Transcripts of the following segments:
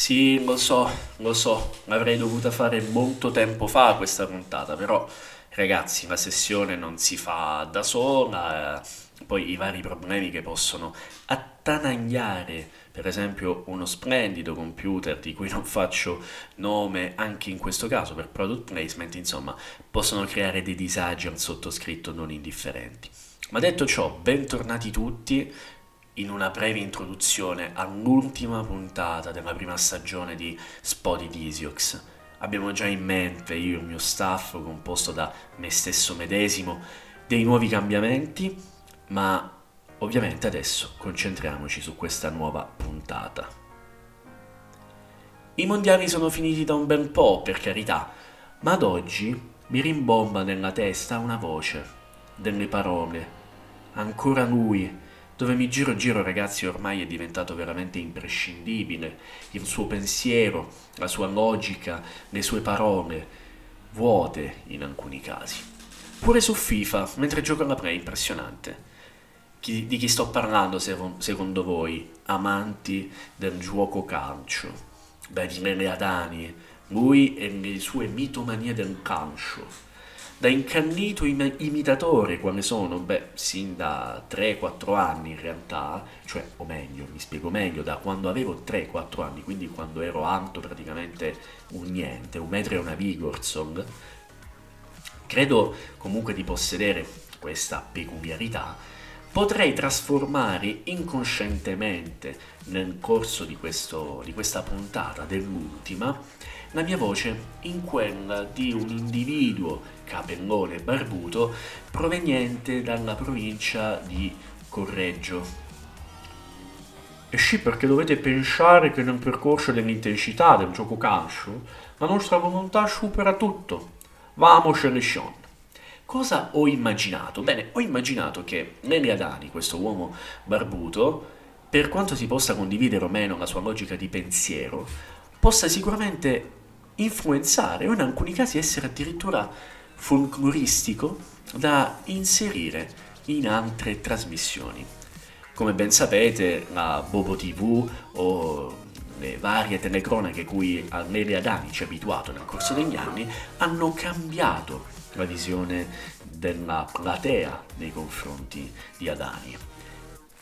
Sì, lo so, lo so, l'avrei dovuta fare molto tempo fa questa puntata, però ragazzi, la sessione non si fa da sola, eh, poi i vari problemi che possono attanagliare, per esempio, uno splendido computer di cui non faccio nome anche in questo caso per product placement, insomma, possono creare dei disagi al sottoscritto non indifferenti. Ma detto ciò, bentornati tutti in una breve introduzione all'ultima puntata della prima stagione di Spody Disiox. Abbiamo già in mente, io e il mio staff, composto da me stesso medesimo, dei nuovi cambiamenti, ma ovviamente adesso concentriamoci su questa nuova puntata. I mondiali sono finiti da un bel po', per carità, ma ad oggi mi rimbomba nella testa una voce, delle parole. Ancora lui, dove mi giro giro ragazzi ormai è diventato veramente imprescindibile, il suo pensiero, la sua logica, le sue parole, vuote in alcuni casi. Pure su FIFA, mentre gioco alla play, impressionante. Chi, di chi sto parlando secondo voi, amanti del gioco calcio? Lele Adani, lui e le sue mitomanie del calcio da incannito im- imitatore quale sono? Beh, sin da 3-4 anni in realtà, cioè, o meglio, mi spiego meglio, da quando avevo 3-4 anni, quindi quando ero alto praticamente un niente, un metro e una Vigorsong, credo comunque di possedere questa peculiarità, potrei trasformare inconscientemente nel corso di, questo, di questa puntata, dell'ultima, la mia voce in quella di un individuo capellone barbuto proveniente dalla provincia di Correggio. E sì, perché dovete pensare che nel percorso dell'intensità del gioco calcio la nostra volontà supera tutto. Vamos selezione. Cosa ho immaginato? Bene, ho immaginato che Nelly Adani, questo uomo barbuto, per quanto si possa condividere o meno la sua logica di pensiero, possa sicuramente influenzare o in alcuni casi essere addirittura folcloristico da inserire in altre trasmissioni. Come ben sapete, la Bobo TV o le varie telecronache cui Lele Adani ci ha abituato nel corso degli anni hanno cambiato la visione della platea nei confronti di Adani.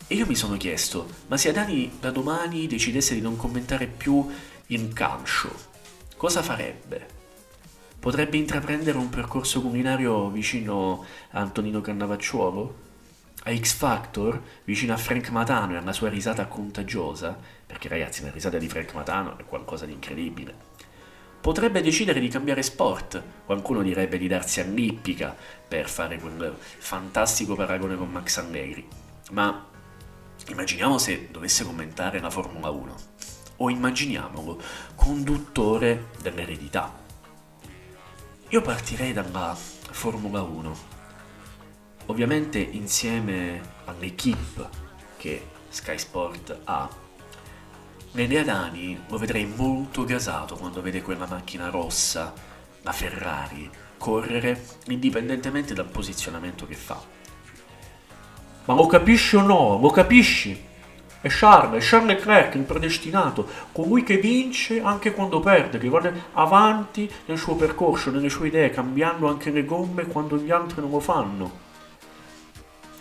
E io mi sono chiesto, ma se Adani da domani decidesse di non commentare più il calcio, cosa farebbe? Potrebbe intraprendere un percorso culinario vicino a Antonino Cannavacciuolo? A X Factor, vicino a Frank Matano e alla sua risata contagiosa? Perché ragazzi, la risata di Frank Matano è qualcosa di incredibile. Potrebbe decidere di cambiare sport, qualcuno direbbe di darsi all'ippica per fare quel fantastico paragone con Max Allegri. Ma immaginiamo se dovesse commentare la Formula 1 o immaginiamolo conduttore dell'eredità. Io partirei dalla Formula 1, ovviamente insieme all'equipe che Sky Sport ha. Nene Adani lo vedrei molto gasato quando vede quella macchina rossa, la Ferrari, correre indipendentemente dal posizionamento che fa. Ma lo capisci o no? Lo capisci? È Charles, è Charles Leclerc, il predestinato, colui che vince anche quando perde, che va avanti nel suo percorso, nelle sue idee, cambiando anche le gomme quando gli altri non lo fanno.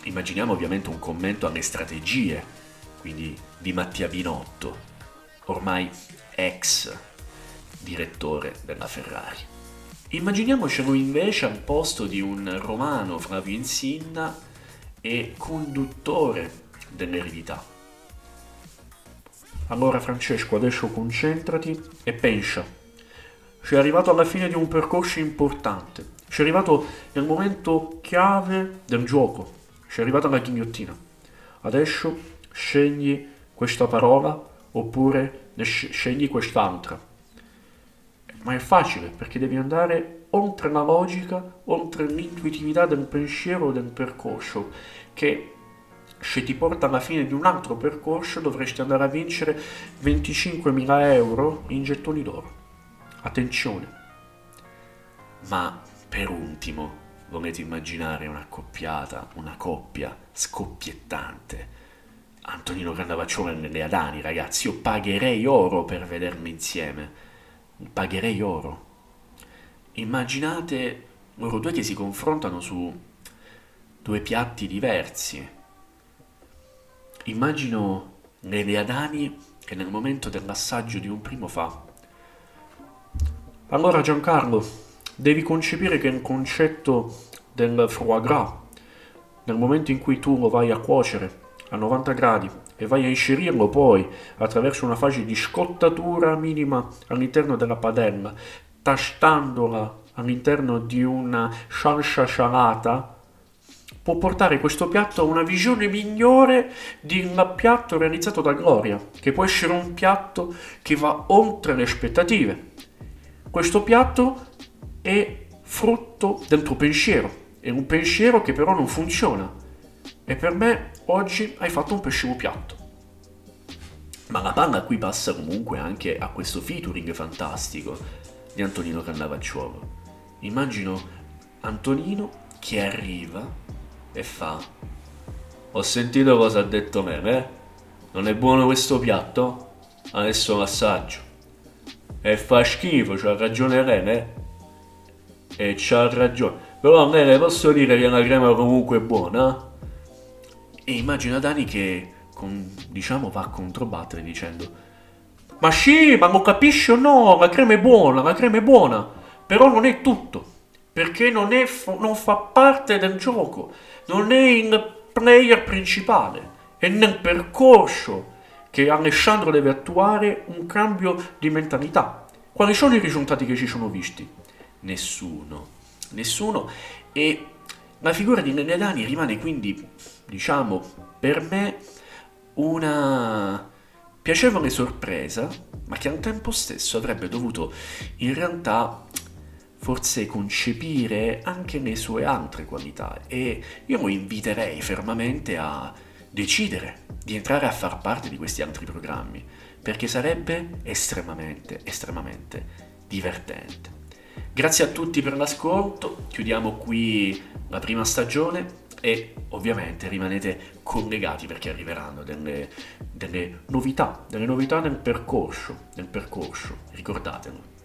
Immaginiamo ovviamente un commento alle strategie, quindi di Mattia Binotto, ormai ex direttore della Ferrari. Immaginiamocelo invece al posto di un romano Flavio Insinna e conduttore dell'eredità allora Francesco, adesso concentrati e pensa. Sei arrivato alla fine di un percorso importante. Sei arrivato nel momento chiave del gioco. Sei arrivato alla ghigliottina. Adesso scegli questa parola oppure scegli quest'altra. Ma è facile perché devi andare oltre la logica, oltre l'intuitività del pensiero del percorso, che se ti porta alla fine di un altro percorso dovresti andare a vincere 25.000 euro in gettoni d'oro. Attenzione. Ma per ultimo, volete immaginare una coppiata, una coppia scoppiettante? Antonino Cannavaccione nelle Adani, ragazzi, io pagherei oro per vedermi insieme. Pagherei oro. Immaginate loro due che si confrontano su due piatti diversi. Immagino Nele Adani che nel momento dell'assaggio di un primo fa. Allora Giancarlo, devi concepire che il concetto del foie gras, nel momento in cui tu lo vai a cuocere, a 90 gradi e vai a inserirlo poi attraverso una fase di scottatura minima all'interno della padella, tastandola all'interno di una salsa salata, può portare questo piatto a una visione migliore di un piatto realizzato da Gloria, che può essere un piatto che va oltre le aspettative. Questo piatto è frutto del tuo pensiero, è un pensiero che però non funziona e per me oggi hai fatto un pescivo piatto. Ma la palla qui passa comunque anche a questo featuring fantastico di Antonino Cannavacciuolo. Immagino Antonino che arriva e fa Ho sentito cosa ha detto me, eh? Non è buono questo piatto? Adesso l'assaggio. E fa schifo, c'ha ragione Rene. E c'ha ragione. Però Rene posso dire che la crema comunque è buona? E immagina Dani che, con, diciamo, va a controbattere dicendo Ma sì, ma lo capisci o no? La crema è buona, la crema è buona. Però non è tutto. Perché non, è, non fa parte del gioco. Non è il player principale. È nel percorso che Alessandro deve attuare un cambio di mentalità. Quali sono i risultati che ci sono visti? Nessuno. Nessuno. E la figura di Nene Dani rimane quindi diciamo, per me una piacevole sorpresa, ma che al tempo stesso avrebbe dovuto in realtà forse concepire anche le sue altre qualità e io lo inviterei fermamente a decidere di entrare a far parte di questi altri programmi perché sarebbe estremamente estremamente divertente. Grazie a tutti per l'ascolto, chiudiamo qui la prima stagione e ovviamente rimanete collegati perché arriveranno delle, delle novità, delle novità nel percorso, nel percorso, ricordatelo.